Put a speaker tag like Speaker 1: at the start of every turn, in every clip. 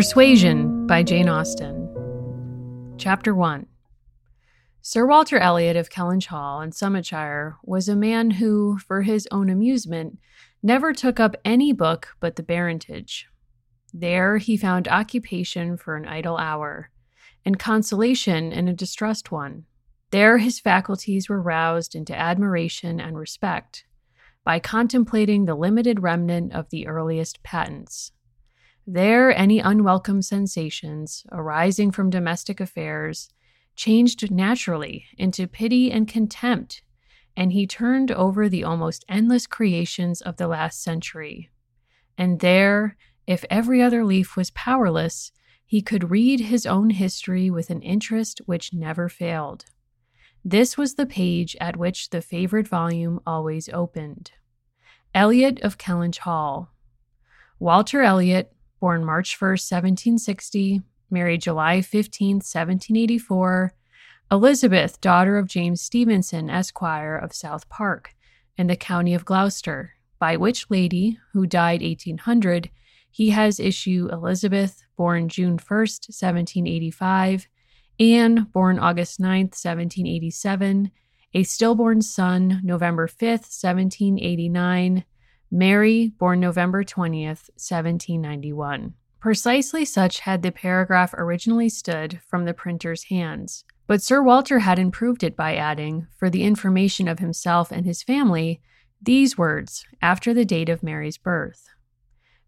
Speaker 1: Persuasion by Jane Austen. Chapter 1 Sir Walter Elliot of Kellynch Hall in Somersetshire was a man who, for his own amusement, never took up any book but the Baronetage. There he found occupation for an idle hour, and consolation in a distressed one. There his faculties were roused into admiration and respect by contemplating the limited remnant of the earliest patents there, any unwelcome sensations arising from domestic affairs changed naturally into pity and contempt, and he turned over the almost endless creations of the last century. And there, if every other leaf was powerless, he could read his own history with an interest which never failed. This was the page at which the favorite volume always opened. Elliot of Kellynch Hall. Walter Elliot, born March 1st, 1760, married July 15th, 1784, Elizabeth, daughter of James Stevenson, Esquire of South Park, in the county of Gloucester, by which lady, who died 1800, he has issue Elizabeth, born June 1st, 1785, Anne, born August 9th, 1787, a stillborn son, November 5th, 1789, Mary, born November 20th, 1791. Precisely such had the paragraph originally stood from the printer's hands, but Sir Walter had improved it by adding, for the information of himself and his family, these words after the date of Mary's birth.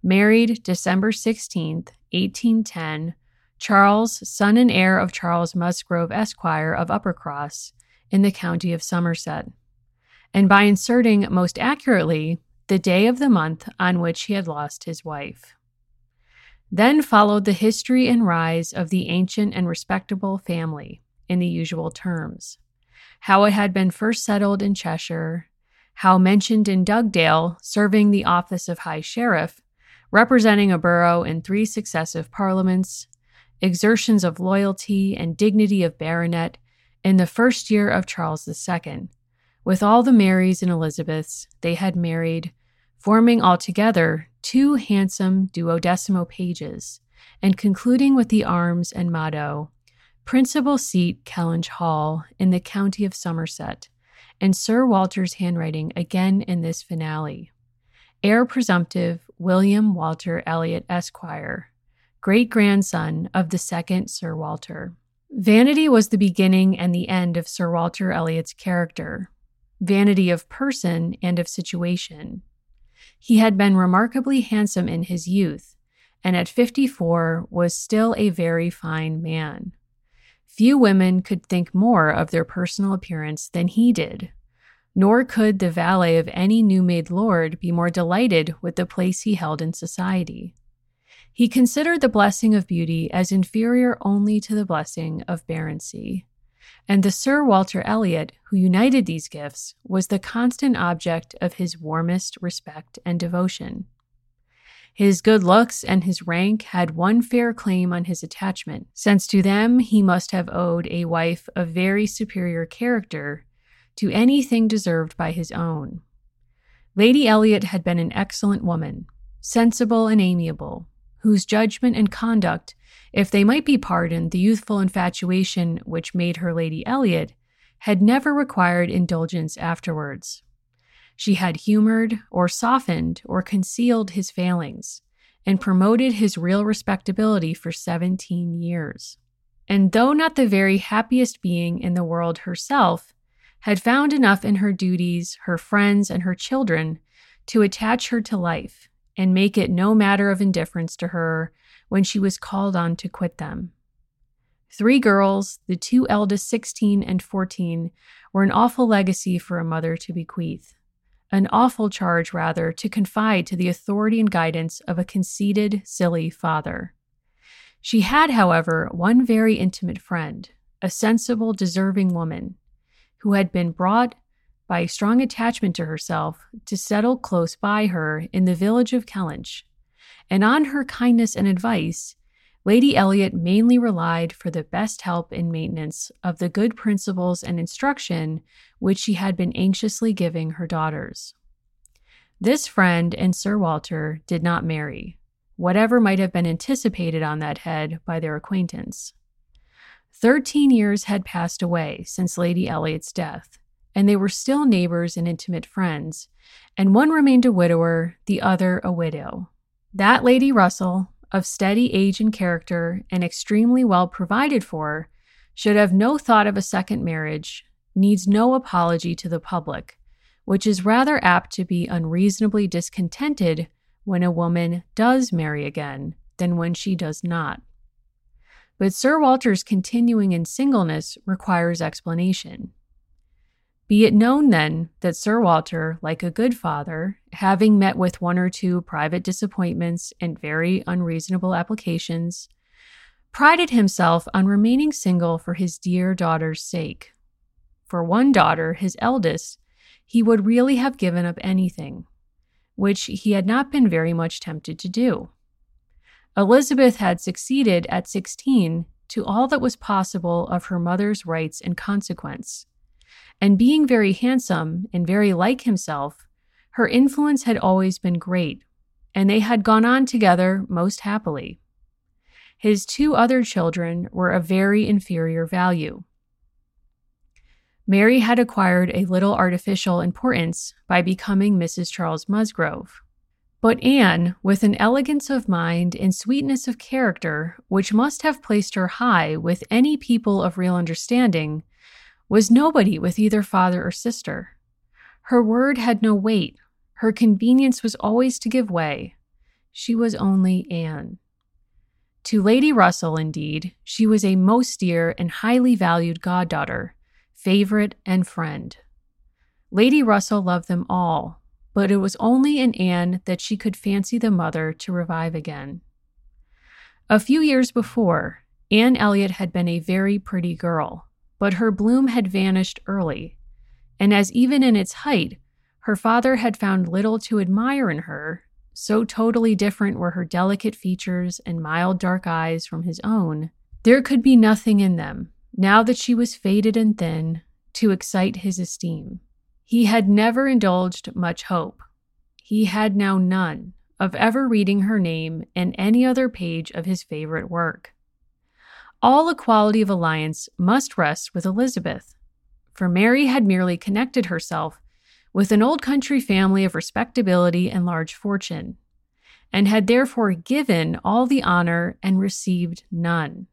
Speaker 1: Married December 16th, 1810, Charles, son and heir of Charles Musgrove, Esquire of Uppercross, in the county of Somerset. And by inserting most accurately the day of the month on which he had lost his wife. Then followed the history and rise of the ancient and respectable family in the usual terms how it had been first settled in Cheshire, how mentioned in Dugdale, serving the office of High Sheriff, representing a borough in three successive parliaments, exertions of loyalty and dignity of baronet in the first year of Charles II. With all the Marys and Elizabeths they had married, forming altogether two handsome duodecimo pages, and concluding with the arms and motto Principal seat Kellynch Hall in the county of Somerset, and Sir Walter's handwriting again in this finale. Heir presumptive William Walter Elliot, Esquire, great grandson of the second Sir Walter. Vanity was the beginning and the end of Sir Walter Elliot's character, vanity of person and of situation. He had been remarkably handsome in his youth, and at 54 was still a very fine man. Few women could think more of their personal appearance than he did, nor could the valet of any new made lord be more delighted with the place he held in society. He considered the blessing of beauty as inferior only to the blessing of baronetcy and the Sir Walter Elliot who united these gifts was the constant object of his warmest respect and devotion. His good looks and his rank had one fair claim on his attachment, since to them he must have owed a wife of very superior character to anything deserved by his own. Lady Elliot had been an excellent woman, sensible and amiable, whose judgment and conduct if they might be pardoned, the youthful infatuation which made her Lady Elliot had never required indulgence afterwards. She had humored or softened or concealed his failings and promoted his real respectability for 17 years. And though not the very happiest being in the world herself, had found enough in her duties, her friends, and her children to attach her to life and make it no matter of indifference to her when she was called on to quit them. Three girls, the two eldest 16 and 14, were an awful legacy for a mother to bequeath. An awful charge, rather, to confide to the authority and guidance of a conceited, silly father. She had, however, one very intimate friend, a sensible, deserving woman, who had been brought by a strong attachment to herself to settle close by her in the village of Kellynch and on her kindness and advice, Lady Elliot mainly relied for the best help and maintenance of the good principles and instruction which she had been anxiously giving her daughters. This friend and Sir Walter did not marry, whatever might have been anticipated on that head by their acquaintance. Thirteen years had passed away since Lady Elliot's death, and they were still neighbors and intimate friends, and one remained a widower, the other a widow. That Lady Russell, of steady age and character and extremely well provided for, should have no thought of a second marriage, needs no apology to the public, which is rather apt to be unreasonably discontented when a woman does marry again than when she does not. But Sir Walter's continuing in singleness requires explanation. Be it known then that Sir Walter, like a good father, having met with one or two private disappointments and very unreasonable applications, prided himself on remaining single for his dear daughter's sake. For one daughter, his eldest, he would really have given up anything, which he had not been very much tempted to do. Elizabeth had succeeded at 16 to all that was possible of her mother's rights and consequence. And being very handsome and very like himself, her influence had always been great, and they had gone on together most happily. His two other children were of very inferior value. Mary had acquired a little artificial importance by becoming Mrs. Charles Musgrove. But Anne, with an elegance of mind and sweetness of character which must have placed her high with any people of real understanding, was nobody with either father or sister. Her word had no weight. Her convenience was always to give way. She was only Anne. To Lady Russell, indeed, she was a most dear and highly valued goddaughter, favorite, and friend. Lady Russell loved them all, but it was only in Anne that she could fancy the mother to revive again. A few years before, Anne Elliot had been a very pretty girl, but her bloom had vanished early, and as even in its height, her father had found little to admire in her, so totally different were her delicate features and mild dark eyes from his own, there could be nothing in them, now that she was faded and thin, to excite his esteem. He had never indulged much hope. He had now none of ever reading her name in any other page of his favorite work all equality of alliance must rest with Elizabeth, for Mary had merely connected herself with an old country family of respectability and large fortune, and had therefore given all the honor and received none.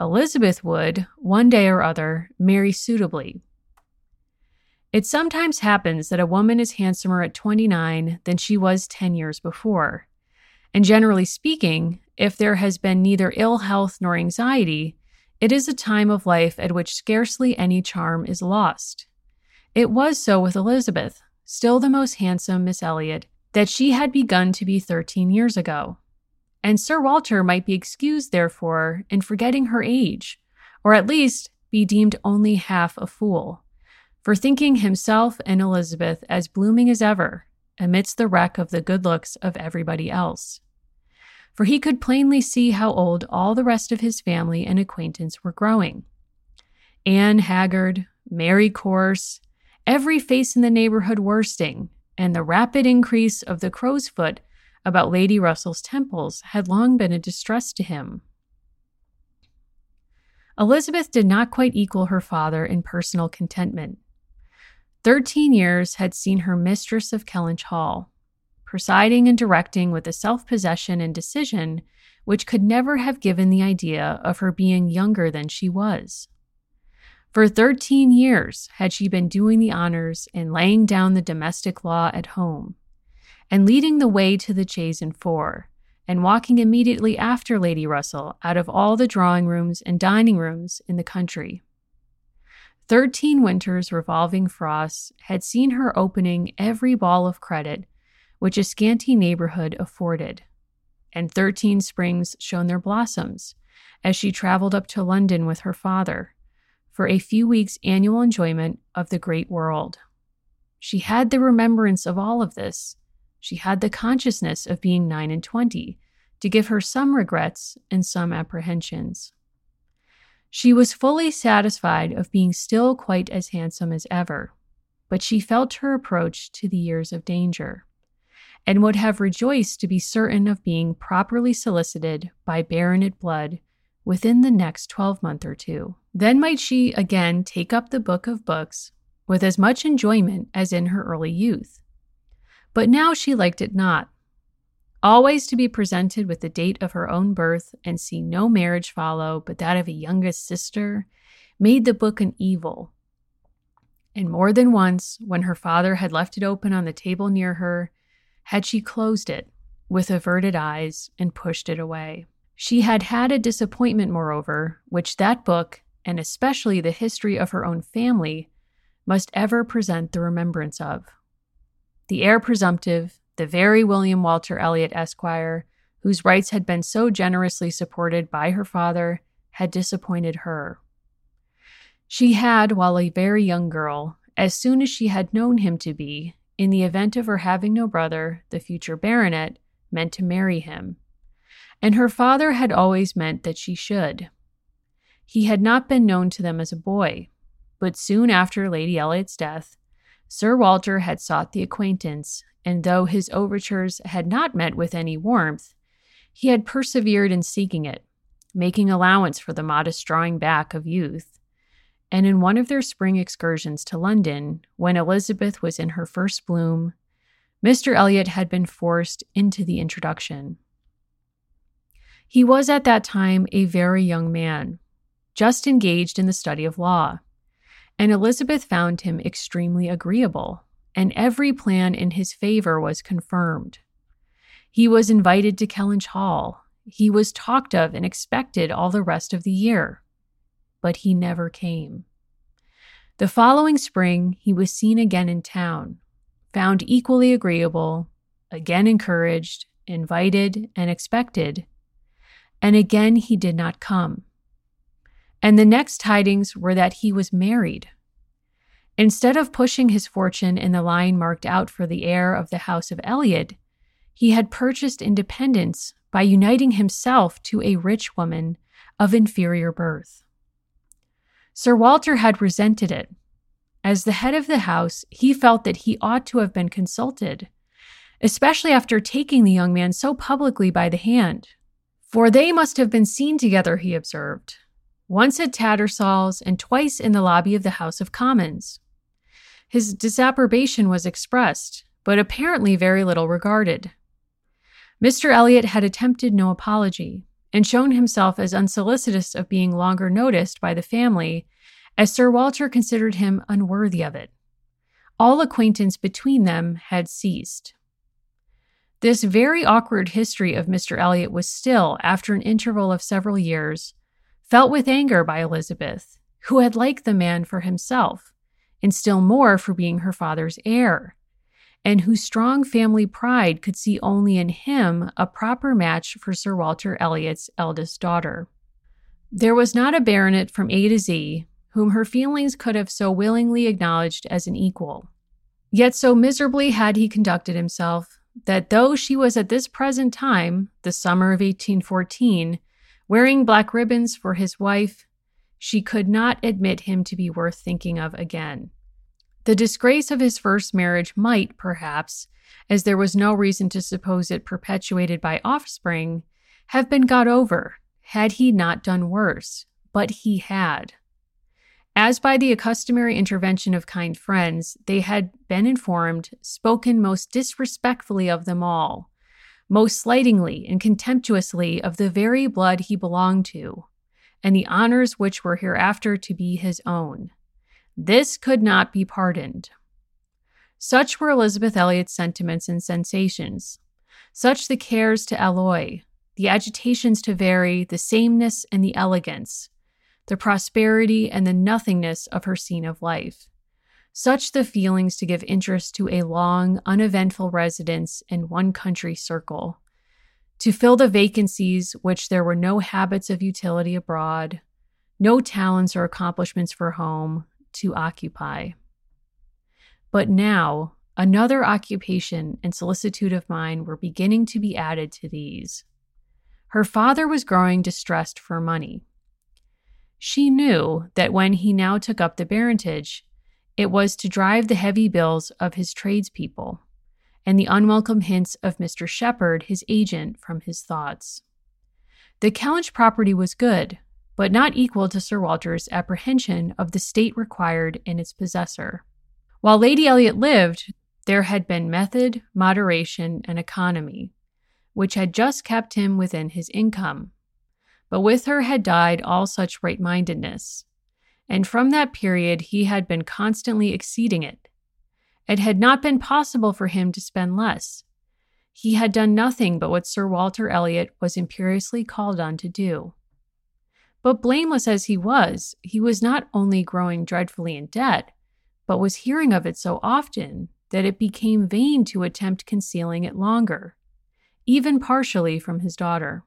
Speaker 1: Elizabeth would, one day or other, marry suitably. It sometimes happens that a woman is handsomer at 29 than she was 10 years before. And generally speaking, if there has been neither ill health nor anxiety, it is a time of life at which scarcely any charm is lost. It was so with Elizabeth, still the most handsome Miss Elliot, that she had begun to be 13 years ago. And Sir Walter might be excused, therefore, in forgetting her age, or at least be deemed only half a fool, for thinking himself and Elizabeth as blooming as ever, amidst the wreck of the good looks of everybody else for he could plainly see how old all the rest of his family and acquaintance were growing. Anne haggard, Mary coarse, every face in the neighborhood worsting, and the rapid increase of the crow's foot about Lady Russell's temples had long been a distress to him. Elizabeth did not quite equal her father in personal contentment. Thirteen years had seen her mistress of Kellynch Hall, presiding and directing with a self possession and decision which could never have given the idea of her being younger than she was. For 13 years had she been doing the honors and laying down the domestic law at home, and leading the way to the Chaise and Four, and walking immediately after Lady Russell out of all the drawing rooms and dining rooms in the country. Thirteen winters revolving frosts had seen her opening every ball of credit which a scanty neighborhood afforded. And thirteen springs shone their blossoms as she traveled up to London with her father for a few weeks' annual enjoyment of the great world. She had the remembrance of all of this. She had the consciousness of being nine and twenty to give her some regrets and some apprehensions. She was fully satisfied of being still quite as handsome as ever, but she felt her approach to the years of danger and would have rejoiced to be certain of being properly solicited by baronet blood within the next twelve month or two. Then might she again take up the book of books with as much enjoyment as in her early youth. But now she liked it not. Always to be presented with the date of her own birth and see no marriage follow but that of a youngest sister made the book an evil. And more than once, when her father had left it open on the table near her, had she closed it with averted eyes and pushed it away. She had had a disappointment, moreover, which that book, and especially the history of her own family, must ever present the remembrance of. The heir presumptive, the very William Walter Elliot, Esquire, whose rights had been so generously supported by her father, had disappointed her. She had, while a very young girl, as soon as she had known him to be, in the event of her having no brother, the future baronet, meant to marry him. And her father had always meant that she should. He had not been known to them as a boy, but soon after Lady Elliot's death, Sir Walter had sought the acquaintance, and though his overtures had not met with any warmth, he had persevered in seeking it, making allowance for the modest drawing back of youth and in one of their spring excursions to London, when Elizabeth was in her first bloom, Mr. Elliot had been forced into the introduction. He was at that time a very young man, just engaged in the study of law, and Elizabeth found him extremely agreeable, and every plan in his favor was confirmed. He was invited to Kellynch Hall. He was talked of and expected all the rest of the year but he never came. The following spring, he was seen again in town, found equally agreeable, again encouraged, invited, and expected, and again he did not come. And the next tidings were that he was married. Instead of pushing his fortune in the line marked out for the heir of the House of Elliot, he had purchased independence by uniting himself to a rich woman of inferior birth. Sir Walter had resented it. As the head of the house, he felt that he ought to have been consulted, especially after taking the young man so publicly by the hand. For they must have been seen together, he observed, once at Tattersall's and twice in the lobby of the House of Commons. His disapprobation was expressed, but apparently very little regarded. Mr. Elliot had attempted no apology, and shown himself as unsolicitous of being longer noticed by the family, as Sir Walter considered him unworthy of it. All acquaintance between them had ceased. This very awkward history of Mr. Elliot was still, after an interval of several years, felt with anger by Elizabeth, who had liked the man for himself, and still more for being her father's heir and whose strong family pride could see only in him a proper match for Sir Walter Elliot's eldest daughter. There was not a baronet from A to Z whom her feelings could have so willingly acknowledged as an equal. Yet so miserably had he conducted himself that though she was at this present time, the summer of 1814, wearing black ribbons for his wife, she could not admit him to be worth thinking of again. The disgrace of his first marriage might, perhaps, as there was no reason to suppose it perpetuated by offspring, have been got over had he not done worse, but he had. As by the customary intervention of kind friends, they had been informed, spoken most disrespectfully of them all, most slightingly and contemptuously of the very blood he belonged to, and the honors which were hereafter to be his own. This could not be pardoned. Such were Elizabeth Elliot's sentiments and sensations, such the cares to alloy, the agitations to vary, the sameness and the elegance, the prosperity and the nothingness of her scene of life, such the feelings to give interest to a long, uneventful residence in one country circle, to fill the vacancies which there were no habits of utility abroad, no talents or accomplishments for home, to occupy. But now, another occupation and solicitude of mind were beginning to be added to these. Her father was growing distressed for money. She knew that when he now took up the baronetage, it was to drive the heavy bills of his tradespeople, and the unwelcome hints of Mr. Shepherd, his agent, from his thoughts. The Kellynch property was good, but not equal to Sir Walter's apprehension of the state required in its possessor. While Lady Elliot lived, there had been method, moderation, and economy, which had just kept him within his income. But with her had died all such right mindedness, and from that period he had been constantly exceeding it. It had not been possible for him to spend less. He had done nothing but what Sir Walter Elliot was imperiously called on to do. But blameless as he was, he was not only growing dreadfully in debt, but was hearing of it so often that it became vain to attempt concealing it longer, even partially from his daughter.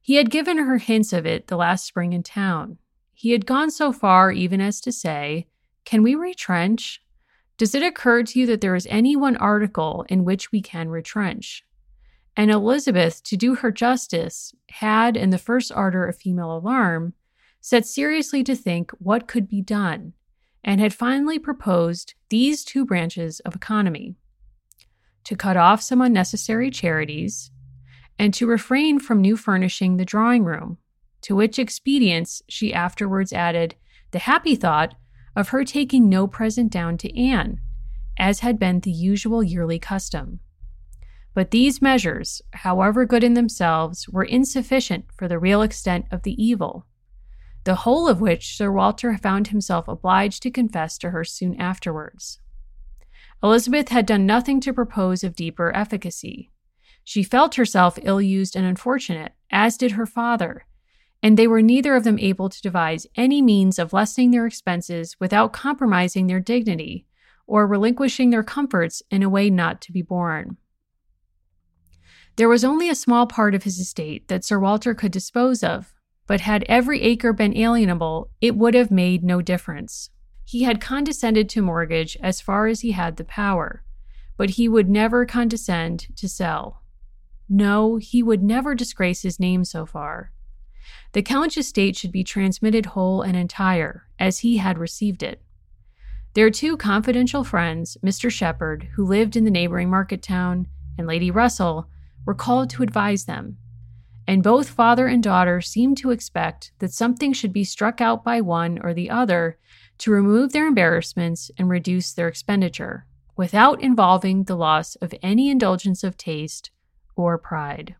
Speaker 1: He had given her hints of it the last spring in town. He had gone so far even as to say, Can we retrench? Does it occur to you that there is any one article in which we can retrench? And Elizabeth, to do her justice, had, in the first ardor of female alarm, set seriously to think what could be done, and had finally proposed these two branches of economy to cut off some unnecessary charities, and to refrain from new furnishing the drawing room, to which expedients she afterwards added the happy thought of her taking no present down to Anne, as had been the usual yearly custom. But these measures, however good in themselves, were insufficient for the real extent of the evil, the whole of which Sir Walter found himself obliged to confess to her soon afterwards. Elizabeth had done nothing to propose of deeper efficacy. She felt herself ill used and unfortunate, as did her father, and they were neither of them able to devise any means of lessening their expenses without compromising their dignity or relinquishing their comforts in a way not to be borne. There was only a small part of his estate that Sir Walter could dispose of, but had every acre been alienable, it would have made no difference. He had condescended to mortgage as far as he had the power, but he would never condescend to sell. No, he would never disgrace his name so far. The Kellynch estate should be transmitted whole and entire, as he had received it. Their two confidential friends, Mr. Shepherd, who lived in the neighboring market town, and Lady Russell, were called to advise them, and both father and daughter seemed to expect that something should be struck out by one or the other to remove their embarrassments and reduce their expenditure, without involving the loss of any indulgence of taste or pride.